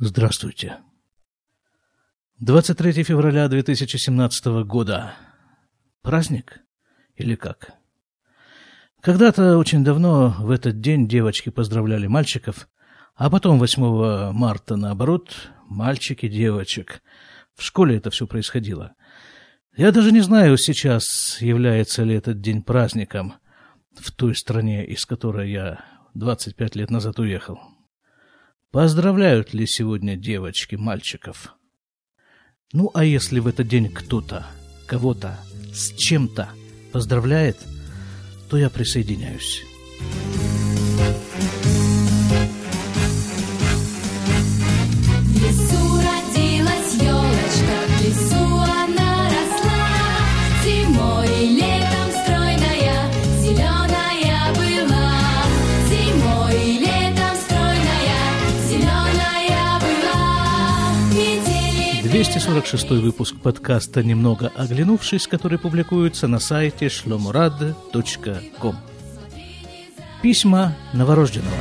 Здравствуйте. 23 февраля 2017 года. Праздник? Или как? Когда-то очень давно в этот день девочки поздравляли мальчиков, а потом 8 марта, наоборот, мальчики девочек. В школе это все происходило. Я даже не знаю сейчас, является ли этот день праздником в той стране, из которой я 25 лет назад уехал. Поздравляют ли сегодня девочки мальчиков? Ну, а если в этот день кто-то, кого-то, с чем-то поздравляет, то я присоединяюсь. Шестой выпуск подкаста «Немного оглянувшись», который публикуется на сайте шломурад.ком. Письма новорожденного.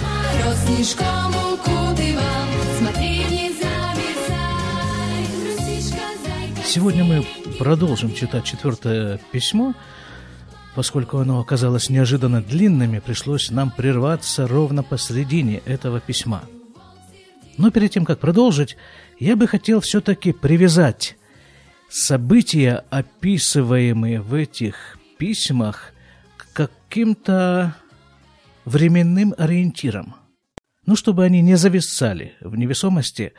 Сегодня мы продолжим читать четвертое письмо. Поскольку оно оказалось неожиданно длинным, пришлось нам прерваться ровно посредине этого письма. Но перед тем, как продолжить, я бы хотел все-таки привязать события, описываемые в этих письмах, к каким-то временным ориентирам. Ну, чтобы они не зависали в невесомости,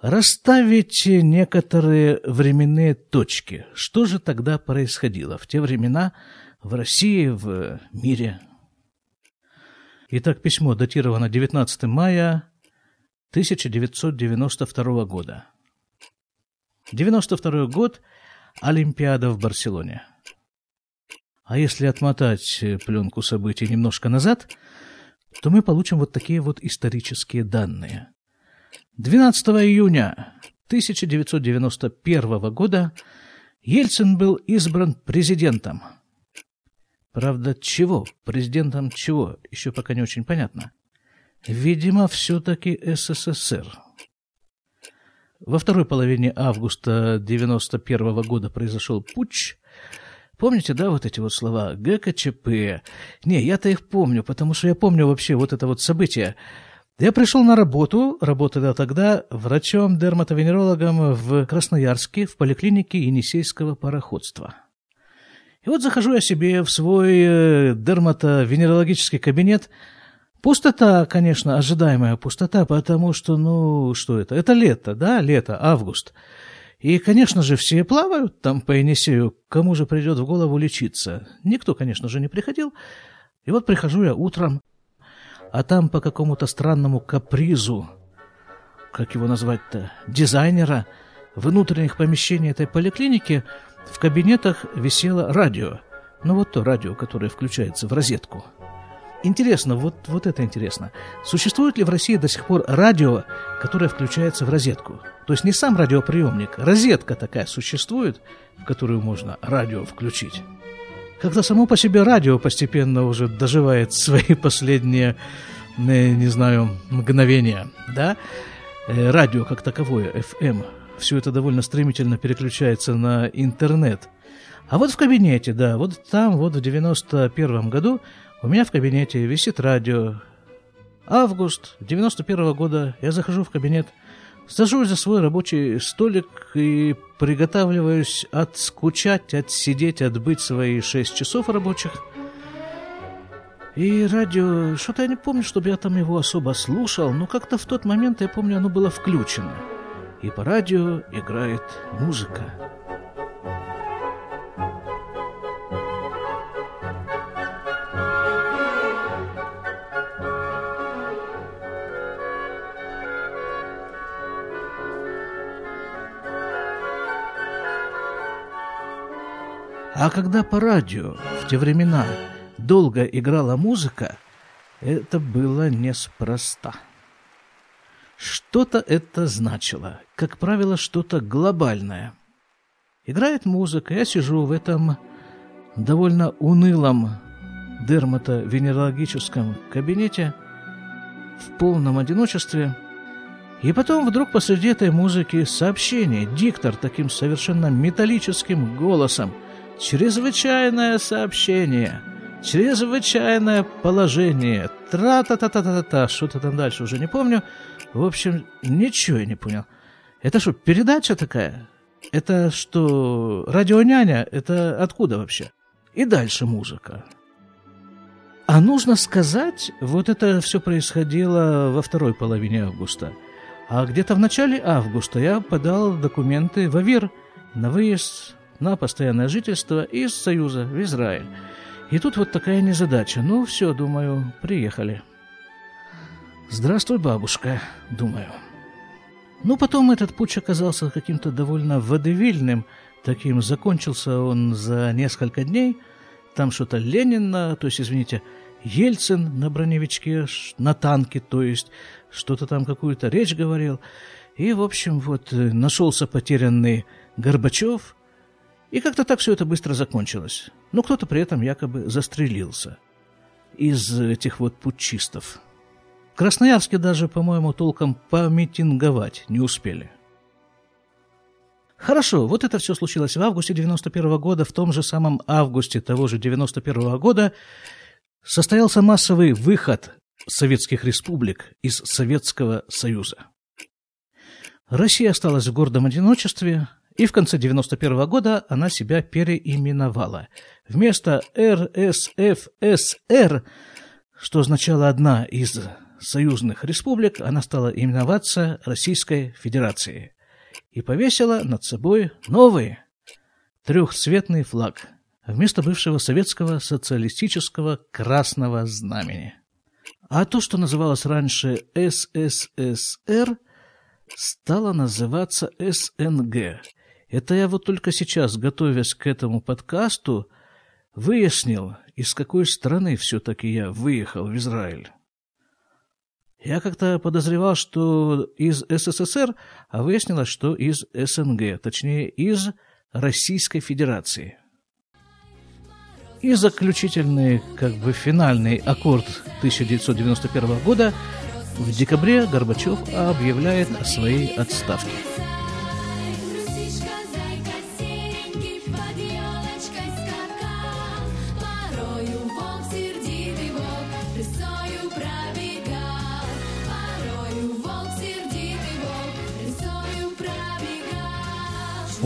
расставить некоторые временные точки. Что же тогда происходило в те времена в России, в мире? Итак, письмо датировано 19 мая 1992 года. 92 год – Олимпиада в Барселоне. А если отмотать пленку событий немножко назад, то мы получим вот такие вот исторические данные. 12 июня 1991 года Ельцин был избран президентом. Правда, чего? Президентом чего? Еще пока не очень понятно. Видимо, все-таки СССР. Во второй половине августа 1991 года произошел путч. Помните, да, вот эти вот слова ГКЧП? Не, я-то их помню, потому что я помню вообще вот это вот событие. Я пришел на работу, работал тогда врачом-дерматовенерологом в Красноярске в поликлинике Енисейского пароходства. И вот захожу я себе в свой э, дерматовенерологический кабинет – Пустота, конечно, ожидаемая пустота, потому что, ну, что это? Это лето, да, лето, август. И, конечно же, все плавают там по Енисею. Кому же придет в голову лечиться? Никто, конечно же, не приходил. И вот прихожу я утром, а там по какому-то странному капризу, как его назвать-то, дизайнера, внутренних помещений этой поликлиники в кабинетах висело радио. Ну вот то радио, которое включается в розетку – Интересно, вот, вот это интересно. Существует ли в России до сих пор радио, которое включается в розетку? То есть не сам радиоприемник, розетка такая существует, в которую можно радио включить. Когда само по себе радио постепенно уже доживает свои последние, не, не знаю, мгновения, да? Э, радио как таковое, FM, все это довольно стремительно переключается на интернет. А вот в кабинете, да, вот там, вот в 91 году у меня в кабинете висит радио. Август 91 -го года. Я захожу в кабинет, сажусь за свой рабочий столик и приготавливаюсь отскучать, отсидеть, отбыть свои шесть часов рабочих. И радио, что-то я не помню, чтобы я там его особо слушал, но как-то в тот момент, я помню, оно было включено. И по радио играет музыка. А когда по радио в те времена долго играла музыка, это было неспроста. Что-то это значило, как правило, что-то глобальное. Играет музыка, я сижу в этом довольно унылом дерматовенерологическом кабинете в полном одиночестве, И потом вдруг посреди этой музыки сообщение, диктор таким совершенно металлическим голосом. Чрезвычайное сообщение, чрезвычайное положение, тра-та-та-та-та-та, что-то там дальше уже не помню. В общем, ничего я не понял. Это что, передача такая? Это что, радионяня? Это откуда вообще? И дальше музыка. А нужно сказать, вот это все происходило во второй половине августа. А где-то в начале августа я подал документы в АВИР на выезд на постоянное жительство из Союза в Израиль. И тут вот такая незадача. Ну, все, думаю, приехали. Здравствуй, бабушка, думаю. Ну, потом этот путь оказался каким-то довольно водевильным. Таким закончился он за несколько дней. Там что-то Ленин, то есть, извините, Ельцин на броневичке, на танке, то есть, что-то там какую-то речь говорил. И, в общем, вот э, нашелся потерянный Горбачев, и как-то так все это быстро закончилось. Но кто-то при этом якобы застрелился из этих вот путчистов. В Красноярске даже, по-моему, толком помитинговать не успели. Хорошо, вот это все случилось в августе 91 -го года. В том же самом августе того же 91 -го года состоялся массовый выход советских республик из Советского Союза. Россия осталась в гордом одиночестве, и в конце 91 -го года она себя переименовала. Вместо РСФСР, что означало одна из союзных республик, она стала именоваться Российской Федерацией и повесила над собой новый трехцветный флаг вместо бывшего советского социалистического красного знамени. А то, что называлось раньше СССР, стало называться СНГ. Это я вот только сейчас, готовясь к этому подкасту, выяснил, из какой страны все-таки я выехал в Израиль. Я как-то подозревал, что из СССР, а выяснилось, что из СНГ, точнее, из Российской Федерации – и заключительный, как бы финальный аккорд 1991 года в декабре Горбачев объявляет о своей отставке.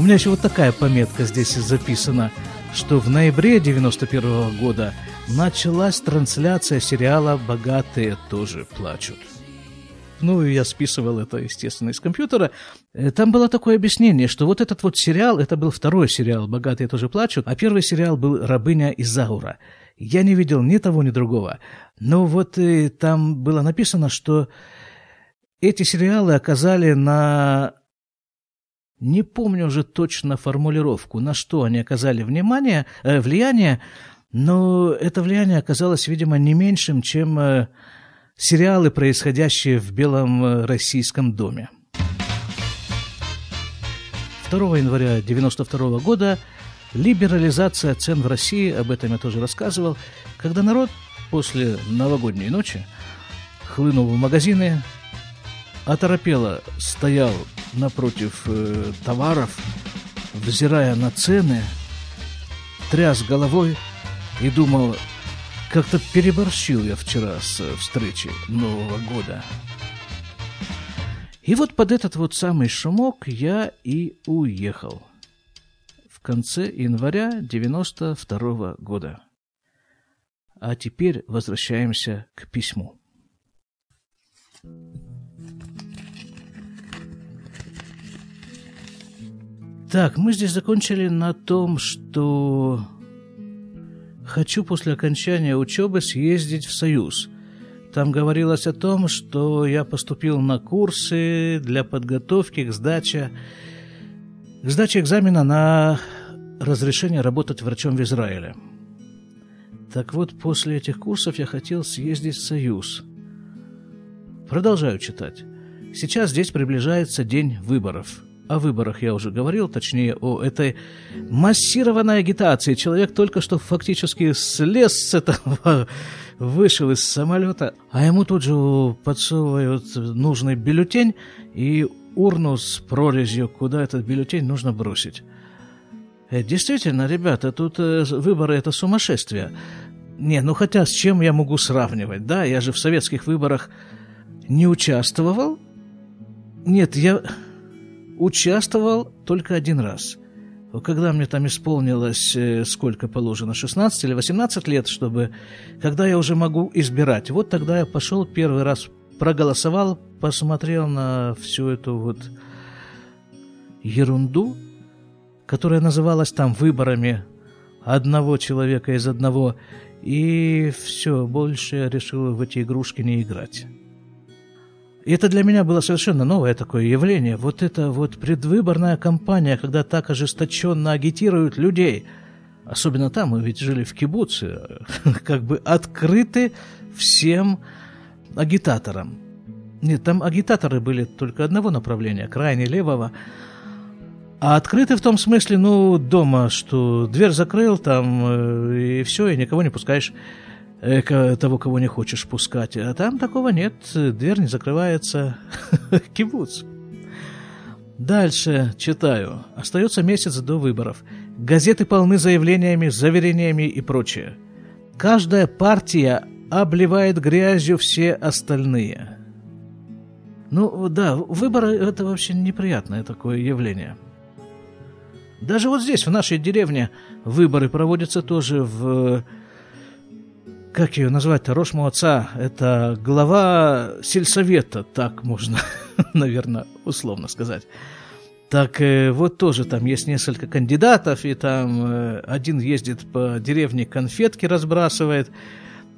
У меня еще вот такая пометка здесь записана – что в ноябре 91 года началась трансляция сериала «Богатые тоже плачут». Ну, я списывал это, естественно, из компьютера. Э, там было такое объяснение, что вот этот вот сериал, это был второй сериал «Богатые тоже плачут», а первый сериал был «Рабыня Изаура». Я не видел ни того, ни другого. Но вот и э, там было написано, что эти сериалы оказали на не помню уже точно формулировку, на что они оказали внимание, э, влияние, но это влияние оказалось, видимо, не меньшим, чем э, сериалы, происходящие в Белом э, российском доме. 2 января 1992 года либерализация цен в России, об этом я тоже рассказывал, когда народ после новогодней ночи хлынул в магазины, оторопело стоял напротив э, товаров, взирая на цены, тряс головой и думал, как-то переборщил я вчера с встречи Нового года. И вот под этот вот самый шумок я и уехал. В конце января 92 -го года. А теперь возвращаемся к письму. Так, мы здесь закончили на том, что хочу после окончания учебы съездить в Союз. Там говорилось о том, что я поступил на курсы для подготовки к сдаче, к сдаче экзамена на разрешение работать врачом в Израиле. Так вот, после этих курсов я хотел съездить в Союз. Продолжаю читать. Сейчас здесь приближается день выборов – о выборах я уже говорил, точнее, о этой массированной агитации. Человек только что фактически слез с этого, вышел из самолета, а ему тут же подсовывают нужный бюллетень и урну с прорезью, куда этот бюллетень нужно бросить. Э, действительно, ребята, тут э, выборы – это сумасшествие. Не, ну хотя с чем я могу сравнивать, да? Я же в советских выборах не участвовал. Нет, я участвовал только один раз. Когда мне там исполнилось, э, сколько положено, 16 или 18 лет, чтобы, когда я уже могу избирать. Вот тогда я пошел первый раз, проголосовал, посмотрел на всю эту вот ерунду, которая называлась там выборами одного человека из одного, и все, больше я решил в эти игрушки не играть. И это для меня было совершенно новое такое явление. Вот это вот предвыборная кампания, когда так ожесточенно агитируют людей. Особенно там, мы ведь жили в кибуце, как бы открыты всем агитаторам. Нет, там агитаторы были только одного направления, крайне левого. А открыты в том смысле, ну, дома, что дверь закрыл там, э, и все, и никого не пускаешь того, кого не хочешь пускать. А там такого нет, дверь не закрывается. Кибуц. Дальше читаю. Остается месяц до выборов. Газеты полны заявлениями, заверениями и прочее. Каждая партия обливает грязью все остальные. Ну да, выборы это вообще неприятное такое явление. Даже вот здесь, в нашей деревне, выборы проводятся тоже в как ее назвать-то, Рошму отца, это глава сельсовета, так можно, наверное, условно сказать. Так э, вот тоже там есть несколько кандидатов, и там э, один ездит по деревне конфетки разбрасывает,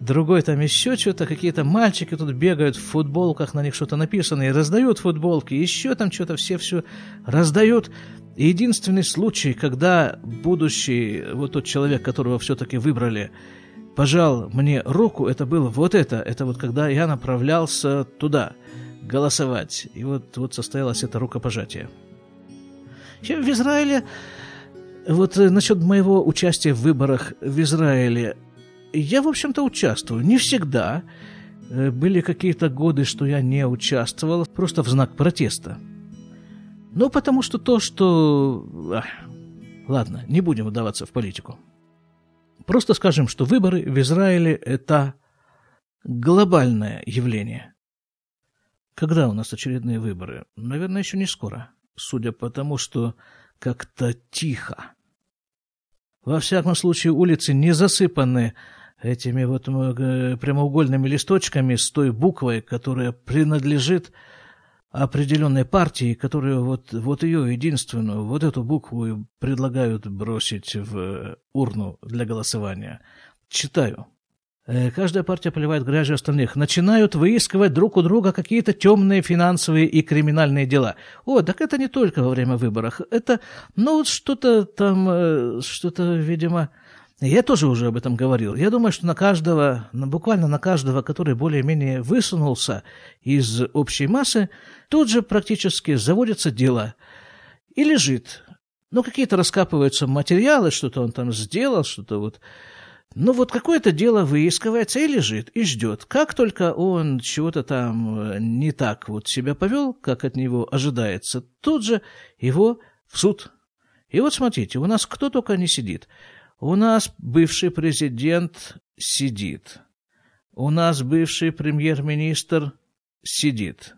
другой там еще что-то, какие-то мальчики тут бегают в футболках, на них что-то написано, и раздают футболки, еще там что-то все все раздают. И единственный случай, когда будущий, вот тот человек, которого все-таки выбрали, пожал мне руку, это было вот это, это вот когда я направлялся туда голосовать. И вот, вот состоялось это рукопожатие. В Израиле, вот э, насчет моего участия в выборах в Израиле, я, в общем-то, участвую. Не всегда. Э, были какие-то годы, что я не участвовал, просто в знак протеста. Ну, потому что то, что... Ах, ладно, не будем вдаваться в политику. Просто скажем, что выборы в Израиле – это глобальное явление. Когда у нас очередные выборы? Наверное, еще не скоро, судя по тому, что как-то тихо. Во всяком случае, улицы не засыпаны этими вот э, прямоугольными листочками с той буквой, которая принадлежит определенной партии, которую вот, вот ее единственную, вот эту букву предлагают бросить в урну для голосования. Читаю. Э, каждая партия поливает грязью остальных. Начинают выискивать друг у друга какие-то темные финансовые и криминальные дела. О, так это не только во время выборов. Это, ну, что-то там, э, что-то, видимо, я тоже уже об этом говорил. Я думаю, что на каждого, буквально на каждого, который более-менее высунулся из общей массы, тут же практически заводятся дела. И лежит. Ну, какие-то раскапываются материалы, что-то он там сделал, что-то вот... Ну, вот какое-то дело выискивается и лежит, и ждет. Как только он чего-то там э, не так вот себя повел, как от него ожидается, тут же его в суд. И вот смотрите, у нас кто только не сидит. У нас бывший президент сидит. У нас бывший премьер-министр сидит.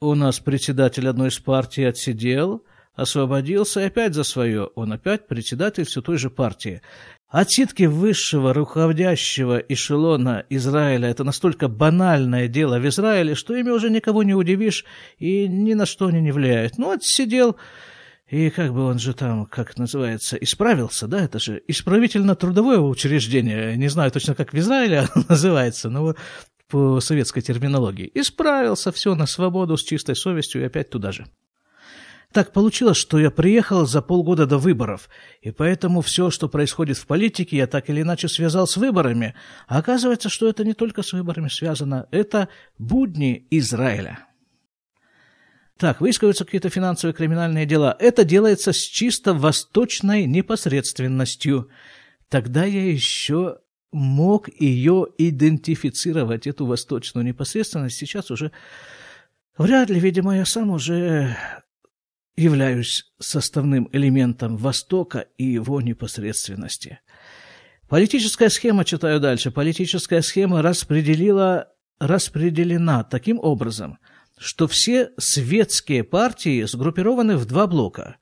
У нас председатель одной из партий отсидел, освободился и опять за свое. Он опять председатель все той же партии. Отсидки высшего руководящего эшелона Израиля – это настолько банальное дело в Израиле, что ими уже никого не удивишь и ни на что они не влияют. Ну, отсидел и как бы он же там, как называется, исправился, да, это же исправительно-трудовое учреждение, не знаю точно, как в Израиле называется, но по советской терминологии. Исправился, все, на свободу, с чистой совестью и опять туда же. Так получилось, что я приехал за полгода до выборов, и поэтому все, что происходит в политике, я так или иначе связал с выборами. А оказывается, что это не только с выборами связано, это будни Израиля. Так, выискиваются какие-то финансовые криминальные дела. Это делается с чисто восточной непосредственностью. Тогда я еще мог ее идентифицировать, эту восточную непосредственность. Сейчас уже вряд ли, видимо, я сам уже являюсь составным элементом Востока и его непосредственности. Политическая схема, читаю дальше, политическая схема распределила, распределена таким образом, что все светские партии сгруппированы в два блока,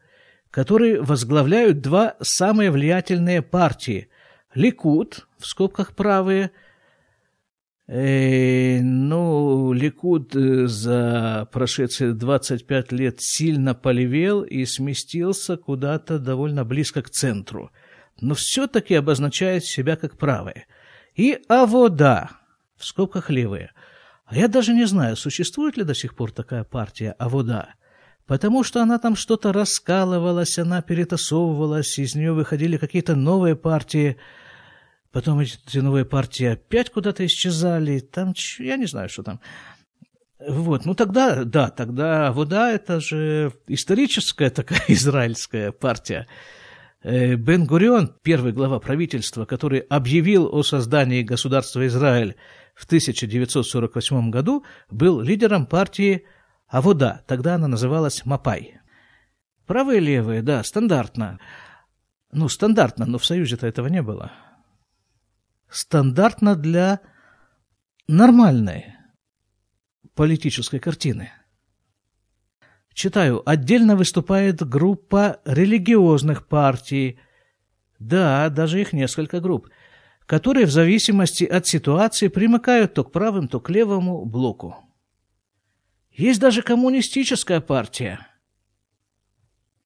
которые возглавляют два самые влиятельные партии – Ликут, в скобках правые, э, ну, Ликуд э, за прошедшие 25 лет сильно полевел и сместился куда-то довольно близко к центру – но все-таки обозначает себя как правые. И авода, в скобках левые. А я даже не знаю, существует ли до сих пор такая партия авода, потому что она там что-то раскалывалась, она перетасовывалась, из нее выходили какие-то новые партии, потом эти новые партии опять куда-то исчезали, там, я не знаю, что там. Вот, ну тогда, да, тогда Вода это же историческая такая израильская партия. Э, Бен-Гурион, первый глава правительства, который объявил о создании государства Израиль в 1948 году, был лидером партии Авода, тогда она называлась Мапай. Правые и левые, да, стандартно. Ну, стандартно, но в Союзе-то этого не было. Стандартно для нормальной политической картины – Читаю, отдельно выступает группа религиозных партий, да, даже их несколько групп, которые в зависимости от ситуации примыкают то к правым, то к левому блоку. Есть даже коммунистическая партия,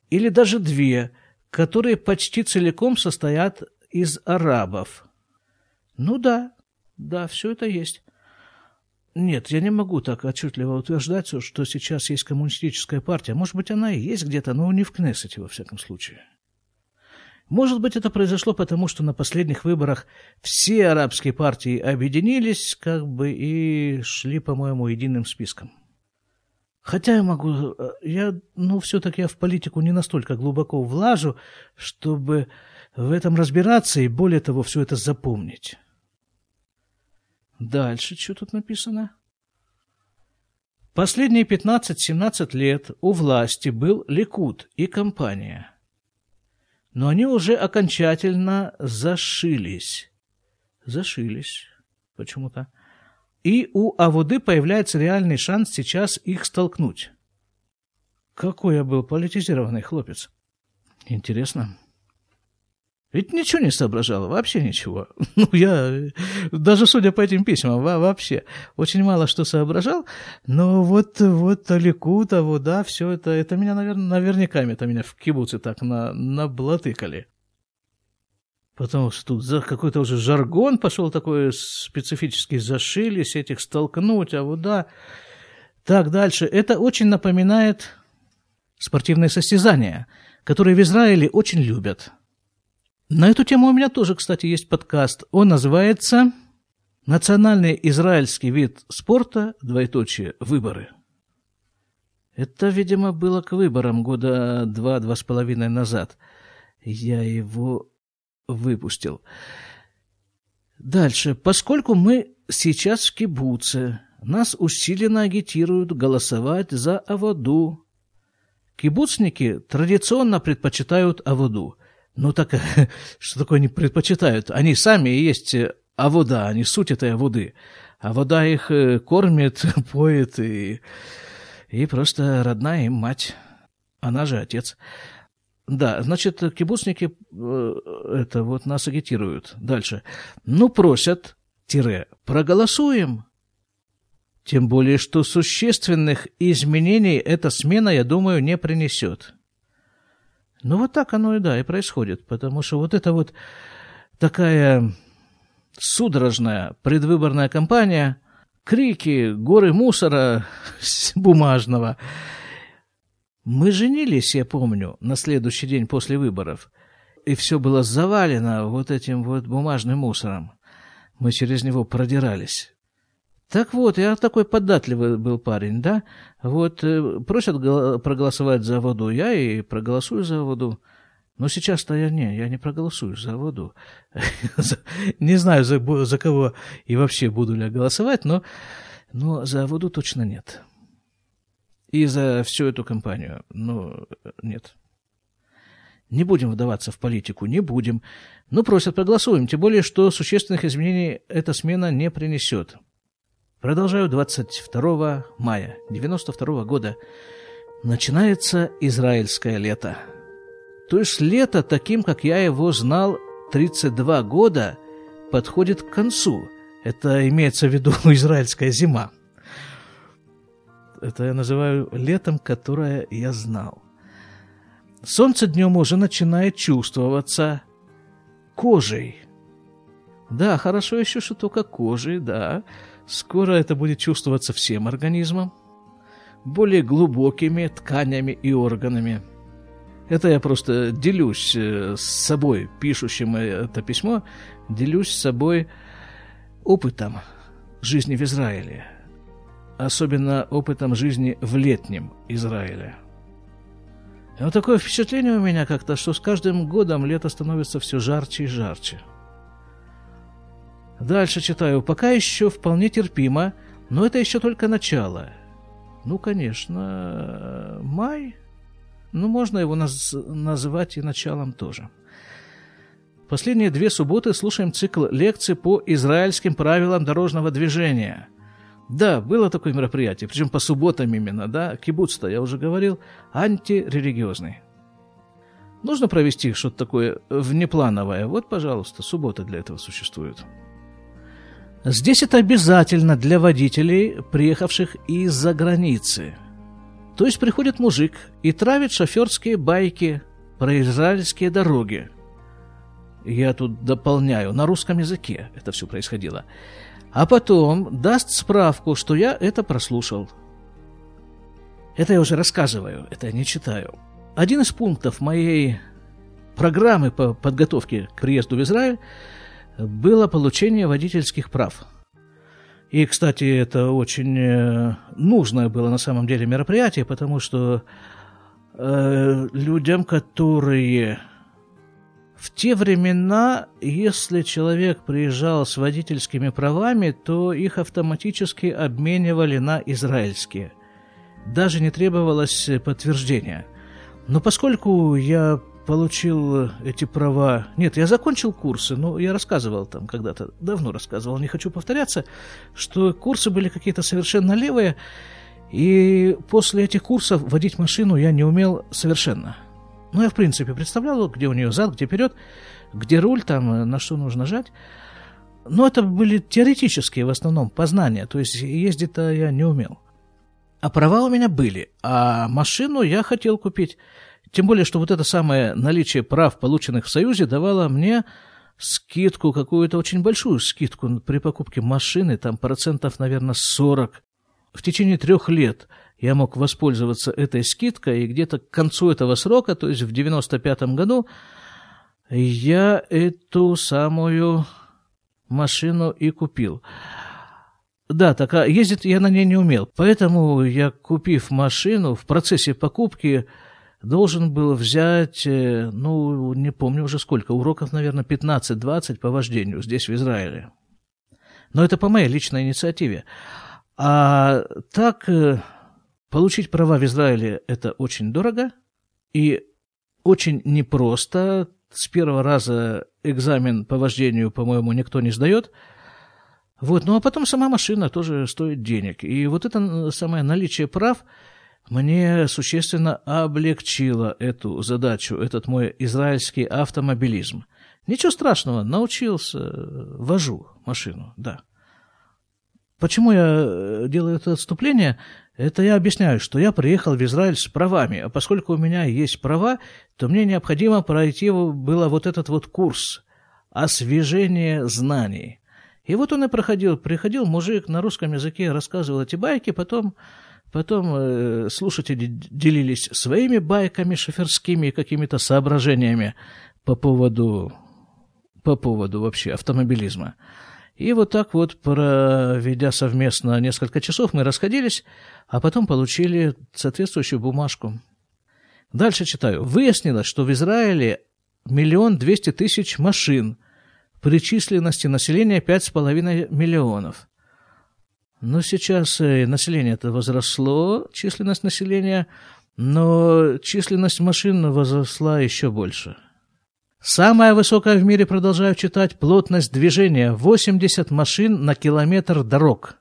или даже две, которые почти целиком состоят из арабов. Ну да, да, все это есть. Нет, я не могу так отчетливо утверждать, что сейчас есть коммунистическая партия. Может быть, она и есть где-то, но не в Кнессете, во всяком случае. Может быть, это произошло потому, что на последних выборах все арабские партии объединились, как бы, и шли, по-моему, единым списком. Хотя я могу... Я, ну, все-таки я в политику не настолько глубоко влажу, чтобы в этом разбираться и, более того, все это запомнить. Дальше что тут написано? Последние 15-17 лет у власти был Ликут и компания. Но они уже окончательно зашились. Зашились почему-то. И у Аводы появляется реальный шанс сейчас их столкнуть. Какой я был политизированный хлопец. Интересно. Ведь ничего не соображал, вообще ничего. Ну, я, даже судя по этим письмам, вообще очень мало что соображал, но вот, вот Ликут, того, да, все это, это меня, наверное, наверняка это меня в кибуце так на, наблатыкали. Потому что тут за какой-то уже жаргон пошел такой специфический, зашились этих столкнуть, а вот да. Так, дальше. Это очень напоминает спортивные состязания, которые в Израиле очень любят. На эту тему у меня тоже, кстати, есть подкаст. Он называется «Национальный израильский вид спорта, двоеточие, выборы». Это, видимо, было к выборам года два-два с половиной назад. Я его выпустил. Дальше. Поскольку мы сейчас в кибуце, нас усиленно агитируют голосовать за Аводу. Кибуцники традиционно предпочитают Аводу – ну так, что такое они предпочитают? Они сами и есть э, а вода, они суть этой воды. А вода их э, кормит, поет и, и просто родная им мать. Она же отец. Да, значит, кибуцники э, это вот нас агитируют. Дальше. Ну, просят, тире, проголосуем. Тем более, что существенных изменений эта смена, я думаю, не принесет. Ну, вот так оно и да, и происходит, потому что вот это вот такая судорожная предвыборная кампания, крики, горы мусора бумажного. Мы женились, я помню, на следующий день после выборов, и все было завалено вот этим вот бумажным мусором. Мы через него продирались. Так вот, я такой податливый был парень, да? Вот э, просят проголосовать за воду, я и проголосую за воду. Но сейчас-то я не, я не проголосую за воду. Не знаю, за, кого и вообще буду ли я голосовать, но, за воду точно нет. И за всю эту кампанию, ну, нет. Не будем вдаваться в политику, не будем. Ну, просят, проголосуем, тем более, что существенных изменений эта смена не принесет. Продолжаю 22 мая 92 года. Начинается израильское лето. То есть лето, таким, как я его знал 32 года, подходит к концу. Это имеется в виду израильская зима. Это я называю летом, которое я знал. Солнце днем уже начинает чувствоваться кожей. Да, хорошо еще, что только кожей, да. Скоро это будет чувствоваться всем организмом, более глубокими тканями и органами. Это я просто делюсь э, с собой, пишущим это письмо, делюсь с собой опытом жизни в Израиле. Особенно опытом жизни в летнем Израиле. И вот такое впечатление у меня как-то, что с каждым годом лето становится все жарче и жарче. Дальше читаю. Пока еще вполне терпимо, но это еще только начало. Ну, конечно, май. Ну, можно его наз называть и началом тоже. Последние две субботы слушаем цикл лекций по израильским правилам дорожного движения – да, было такое мероприятие, причем по субботам именно, да, кибуц-то, я уже говорил, антирелигиозный. Нужно провести что-то такое внеплановое. Вот, пожалуйста, суббота для этого существует. Здесь это обязательно для водителей, приехавших из-за границы. То есть приходит мужик и травит шоферские байки про израильские дороги. Я тут дополняю, на русском языке это все происходило а потом даст справку, что я это прослушал. Это я уже рассказываю, это я не читаю. Один из пунктов моей программы по подготовке к приезду в Израиль было получение водительских прав. И, кстати, это очень э, нужное было на самом деле мероприятие, потому что э, людям, которые в те времена, если человек приезжал с водительскими правами, то их автоматически обменивали на израильские. Даже не требовалось подтверждения. Но поскольку я получил эти права... Нет, я закончил курсы, но я рассказывал там когда-то, давно рассказывал, не хочу повторяться, что курсы были какие-то совершенно левые, и после этих курсов водить машину я не умел совершенно. Ну, я, в принципе, представлял, где у нее зад, где вперед, где руль, там, э, на что нужно жать. Но это были теоретические в основном познания, то есть ездить-то я не умел. А права у меня были, а машину я хотел купить. Тем более, что вот это самое наличие прав, полученных в Союзе, давало мне скидку, какую-то очень большую скидку при покупке машины, там процентов, наверное, 40. В течение трех лет – я мог воспользоваться этой скидкой, и где-то к концу этого срока, то есть в 95-м году, я эту самую машину и купил. Да, так а ездить я на ней не умел, поэтому я, купив машину, в процессе покупки должен был взять, э, ну, не помню уже сколько, уроков, наверное, 15-20 по вождению здесь, в Израиле. Но это по моей личной инициативе. А так э, Получить права в Израиле – это очень дорого и очень непросто. С первого раза экзамен по вождению, по-моему, никто не сдает. Вот, ну а потом сама машина тоже стоит денег. И вот это самое наличие прав мне существенно облегчило эту задачу, этот мой израильский автомобилизм. Ничего страшного, научился, вожу машину, да. Почему я э, делаю это отступление? Это я объясняю, что я приехал в Израиль с правами, а поскольку у меня есть права, то мне необходимо пройти было вот этот вот курс освежения знаний. И вот он и проходил. Приходил мужик на русском языке, рассказывал эти байки, потом, потом э, слушатели делились своими байками шоферскими, какими-то соображениями по поводу, по поводу вообще автомобилизма. И вот так вот, проведя совместно несколько часов, мы расходились, а потом получили соответствующую бумажку. Дальше читаю. Выяснилось, что в Израиле миллион двести тысяч машин при численности населения пять с половиной миллионов. Но сейчас э, население это возросло, численность населения, но численность машин возросла еще больше. Самая высокая в мире, продолжаю читать, плотность движения – 80 машин на километр дорог.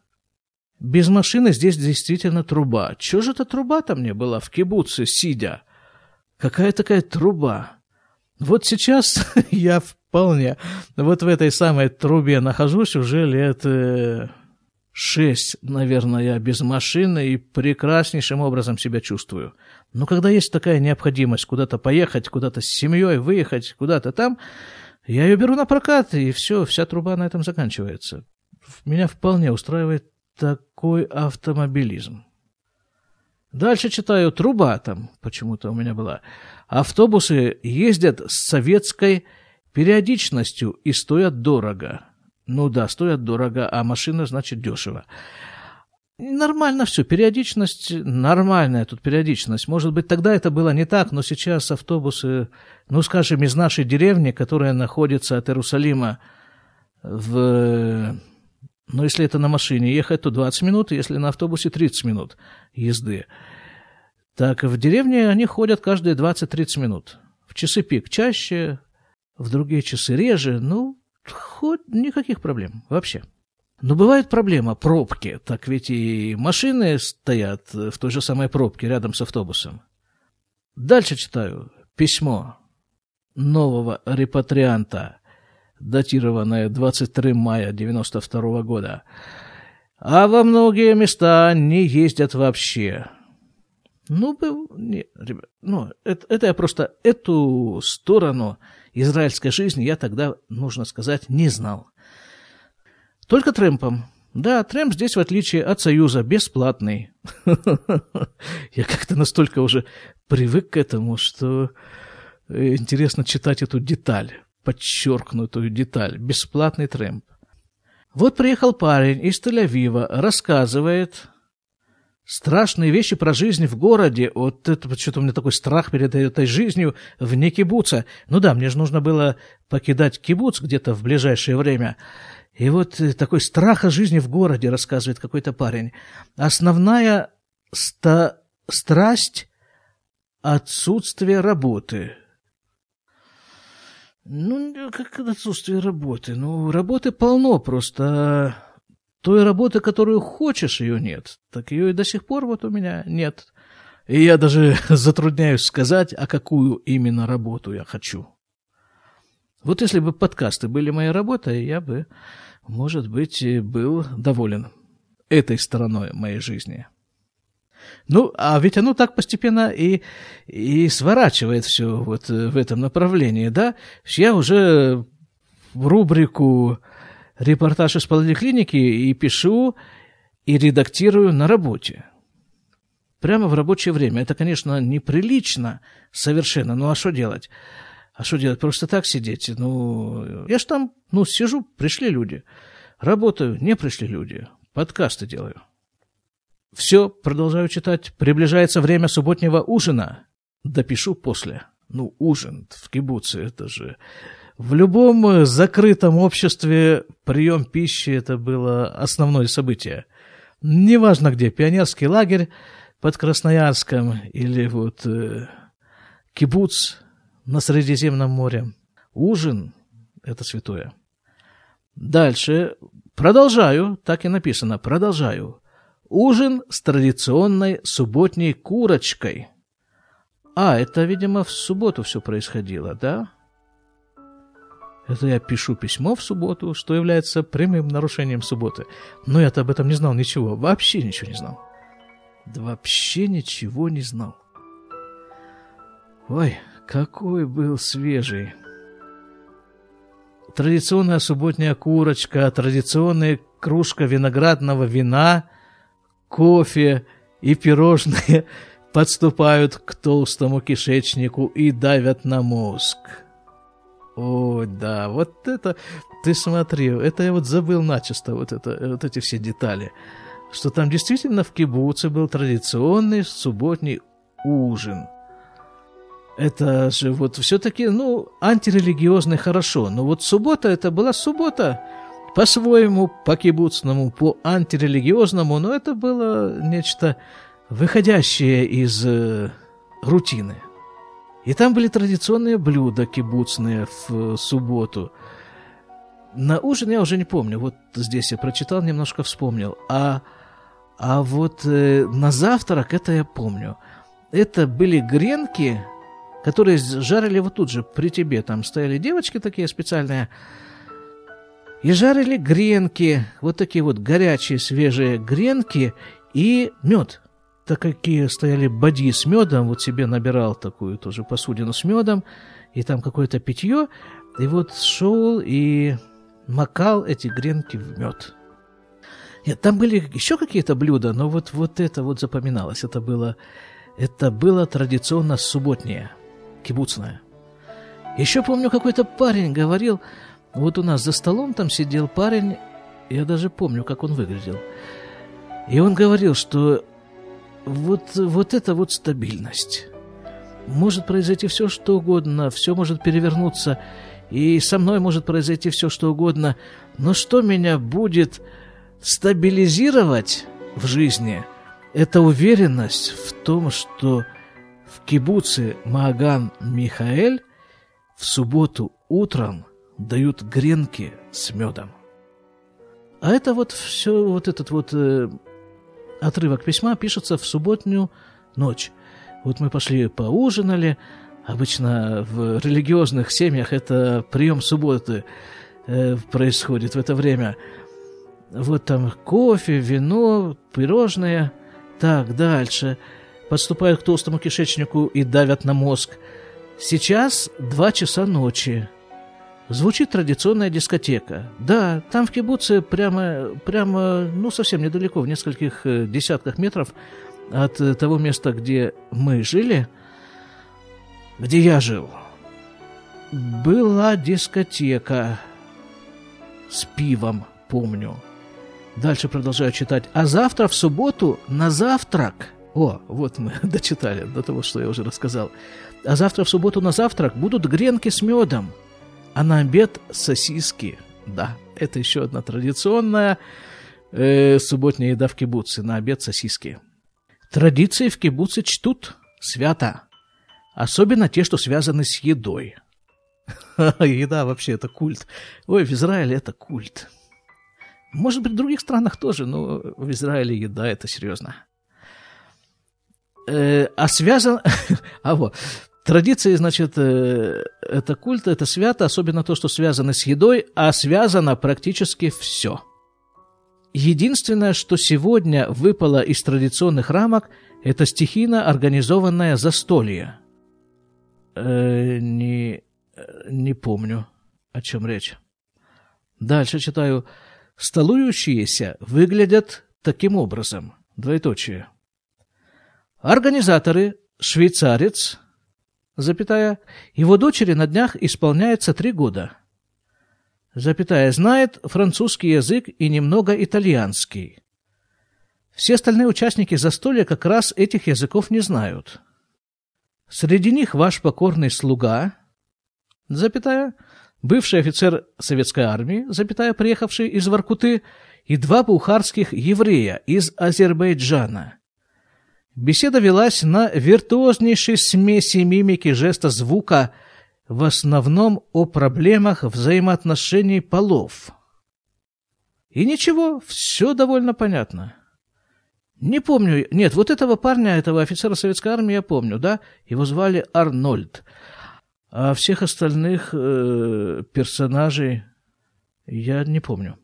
Без машины здесь действительно труба. Чего же эта труба-то мне была в кибуце, сидя? Какая такая труба? Вот сейчас я вполне вот в этой самой трубе нахожусь уже лет э, шесть, наверное, без машины и прекраснейшим образом себя чувствую. Но когда есть такая необходимость куда-то поехать, куда-то с семьей выехать, куда-то там, я ее беру на прокат, и все, вся труба на этом заканчивается. Меня вполне устраивает такой автомобилизм. Дальше читаю, труба там почему-то у меня была. Автобусы ездят с советской периодичностью и стоят дорого. Ну да, стоят дорого, а машина, значит, дешево. Нормально все, периодичность, нормальная тут периодичность. Может быть, тогда это было не так, но сейчас автобусы, ну, скажем, из нашей деревни, которая находится от Иерусалима в... Ну, если это на машине ехать, то 20 минут, если на автобусе 30 минут езды. Так в деревне они ходят каждые 20-30 минут. В часы пик чаще, в другие часы реже. Ну, хоть никаких проблем вообще. Но бывает проблема пробки. Так ведь и машины стоят в той же самой пробке рядом с автобусом. Дальше читаю. Письмо нового репатрианта, датированное 23 мая 92 года. А во многие места не ездят вообще. Ну, не, ребят, ну, это, это я просто эту сторону израильской жизни я тогда, нужно сказать, не знал. Только трэмпом. Да, трэмп здесь, в отличие от Союза, бесплатный. Я как-то настолько уже привык к этому, что э, интересно читать эту деталь, подчеркнутую деталь. Бесплатный трэмп. Вот приехал парень из Тель-Авива, рассказывает, страшные вещи про жизнь в городе. Вот это что-то у меня такой страх перед этой жизнью вне кибуца. Ну да, мне же нужно было покидать кибуц где-то в ближайшее время. И вот э, такой страх о жизни в городе, рассказывает какой-то парень. Основная ста страсть – отсутствие работы. Ну, как отсутствие работы? Ну, работы полно, просто той работы, которую хочешь, ее нет. Так ее и до сих пор вот у меня нет. И я даже затрудняюсь сказать, а какую именно работу я хочу. Вот если бы подкасты были моей работой, я бы, может быть, был доволен этой стороной моей жизни. Ну, а ведь оно так постепенно и, и сворачивает все вот в этом направлении, да? Я уже рубрику репортаж из поликлиники и пишу и редактирую на работе. Прямо в рабочее время. Это, конечно, неприлично совершенно. Ну, а что делать? А что делать? Просто так сидеть? Ну, я ж там, ну, сижу, пришли люди. Работаю, не пришли люди. Подкасты делаю. Все, продолжаю читать. Приближается время субботнего ужина. Допишу после. Ну, ужин в кибуце, это же в любом э, закрытом обществе прием пищи это было основное событие. Неважно где, пионерский лагерь под Красноярском или вот э, кибуц на Средиземном море. Ужин – это святое. Дальше продолжаю, так и написано, продолжаю. Ужин с традиционной субботней курочкой. А, это, видимо, в субботу все происходило, да? Это я пишу письмо в субботу, что является прямым нарушением субботы. Но я-то об этом не знал ничего. Вообще ничего не знал. Да вообще ничего не знал. Ой, какой был свежий. Традиционная субботняя курочка, традиционная кружка виноградного вина, кофе и пирожные подступают к толстому кишечнику и давят на мозг. О, да, вот это, ты смотри, это я вот забыл начисто, вот, это, вот эти все детали, что там действительно в кибуце был традиционный субботний ужин. Это же вот все-таки, ну, антирелигиозный хорошо, но вот суббота, это была суббота, по-своему, по-кибуцному, по-антирелигиозному, но это было нечто выходящее из э, рутины. И там были традиционные блюда кибуцные в э, субботу. На ужин я уже не помню, вот здесь я прочитал, немножко вспомнил. А, а вот э, на завтрак это я помню. Это были гренки, которые жарили вот тут же при тебе. Там стояли девочки такие специальные, и жарили гренки, вот такие вот горячие свежие гренки и мед так какие стояли боди с медом, вот себе набирал такую тоже посудину с медом, и там какое-то питье, и вот шел и макал эти гренки в мед. Нет, там были еще какие-то блюда, но вот, вот это вот запоминалось. Это было, это было традиционно субботнее, кибуцное. Еще помню, какой-то парень говорил, вот у нас за столом там сидел парень, я даже помню, как он выглядел. И он говорил, что вот, вот это вот стабильность. Может произойти все, что угодно, все может перевернуться, и со мной может произойти все, что угодно, но что меня будет стабилизировать в жизни, это уверенность в том, что в кибуце Мааган Михаэль в субботу утром дают гренки с медом. А это вот все, вот этот вот э, Отрывок письма пишется в субботнюю ночь. Вот мы пошли поужинали. Обычно в религиозных семьях это прием субботы э, происходит в это время. Вот там кофе, вино, пирожные. Так, дальше. Подступают к толстому кишечнику и давят на мозг. Сейчас два часа ночи. Звучит традиционная дискотека. Да, там в кибуце прямо, прямо, ну, совсем недалеко, в нескольких э, десятках метров от э, того места, где мы жили, где я жил, была дискотека с пивом, помню. Дальше продолжаю читать. А завтра в субботу на завтрак... О, вот мы дочитали до того, что я уже рассказал. А завтра в субботу на завтрак будут гренки с медом – а на обед сосиски. Да, это еще одна традиционная э, субботняя еда в кибуце. На обед сосиски. Традиции в кибуце чтут свято. Особенно те, что связаны с едой. Еда вообще это культ. Ой, в Израиле это культ. Может быть, в других странах тоже, но в Израиле еда это серьезно. Э, а связан... а вот, Традиции, значит, э, это культ, это свято, особенно то, что связано с едой, а связано практически все. Единственное, что сегодня выпало из традиционных рамок, это стихийно организованное застолье. Э, не, не помню, о чем речь. Дальше читаю. Столующиеся выглядят таким образом. Двоеточие. Организаторы, швейцарец, запятая, его дочери на днях исполняется три года. Запятая, знает французский язык и немного итальянский. Все остальные участники застолья как раз этих языков не знают. Среди них ваш покорный слуга, запятая, бывший офицер советской армии, запятая, приехавший из Воркуты, и два бухарских еврея из Азербайджана. Беседа велась на виртуознейшей смеси мимики, жеста, звука, в основном о проблемах взаимоотношений полов. И ничего, все довольно понятно. Не помню, нет, вот этого парня, этого офицера советской армии я помню, да, его звали Арнольд. А всех остальных э, персонажей я не помню.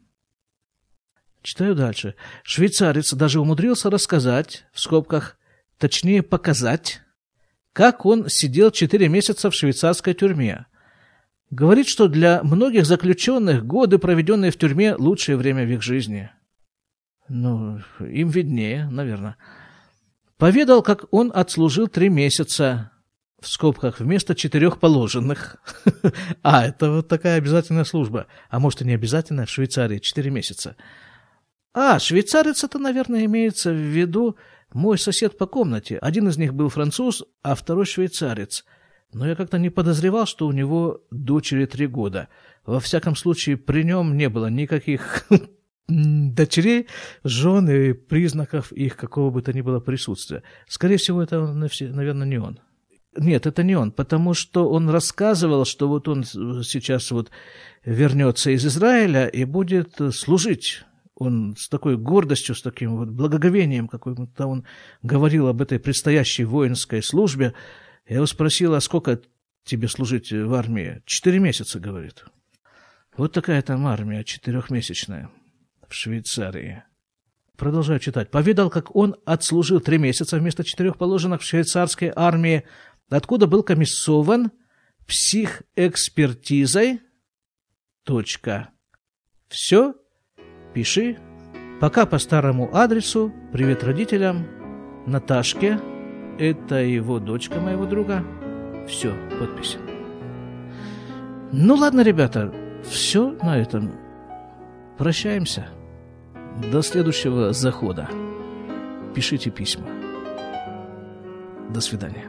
Читаю дальше. Швейцарец даже умудрился рассказать, в скобках, точнее показать, как он сидел 4 месяца в швейцарской тюрьме. Говорит, что для многих заключенных годы, проведенные в тюрьме, лучшее время в их жизни. Ну, им виднее, наверное. Поведал, как он отслужил три месяца в скобках вместо четырех положенных. а, это вот такая обязательная служба. А может и не обязательная, в Швейцарии четыре месяца. А, швейцарец это, наверное, имеется в виду мой сосед по комнате. Один из них был француз, а второй швейцарец. Но я как-то не подозревал, что у него дочери три года. Во всяком случае, при нем не было никаких дочерей, жен и признаков их какого бы то ни было присутствия. Скорее всего, это, наверное, не он. Нет, это не он, потому что он рассказывал, что вот он сейчас вот вернется из Израиля и будет служить. Он с такой гордостью, с таким вот благоговением, какой-то он говорил об этой предстоящей воинской службе. Я его спросил, а сколько тебе служить в армии? Четыре месяца, говорит. Вот такая там армия четырехмесячная в Швейцарии. Продолжаю читать. Повидал, как он отслужил три месяца вместо четырех положенных в швейцарской армии, откуда был комиссован психэкспертизой. Точка. Все. Пиши. Пока по старому адресу. Привет родителям. Наташке. Это его дочка моего друга. Все, подпись. Ну ладно, ребята, все на этом. Прощаемся. До следующего захода. Пишите письма. До свидания.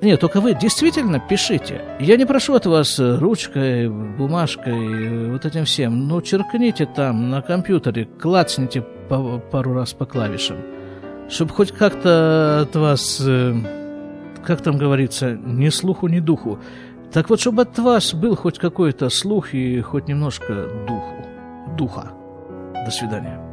Нет, только вы действительно пишите. Я не прошу от вас ручкой, бумажкой, вот этим всем. Ну, черкните там на компьютере, клацните пару раз по клавишам. Чтобы хоть как-то от вас, э, как там говорится, ни слуху, ни духу. Так вот, чтобы от вас был хоть какой-то слух и хоть немножко духу, духа. До свидания.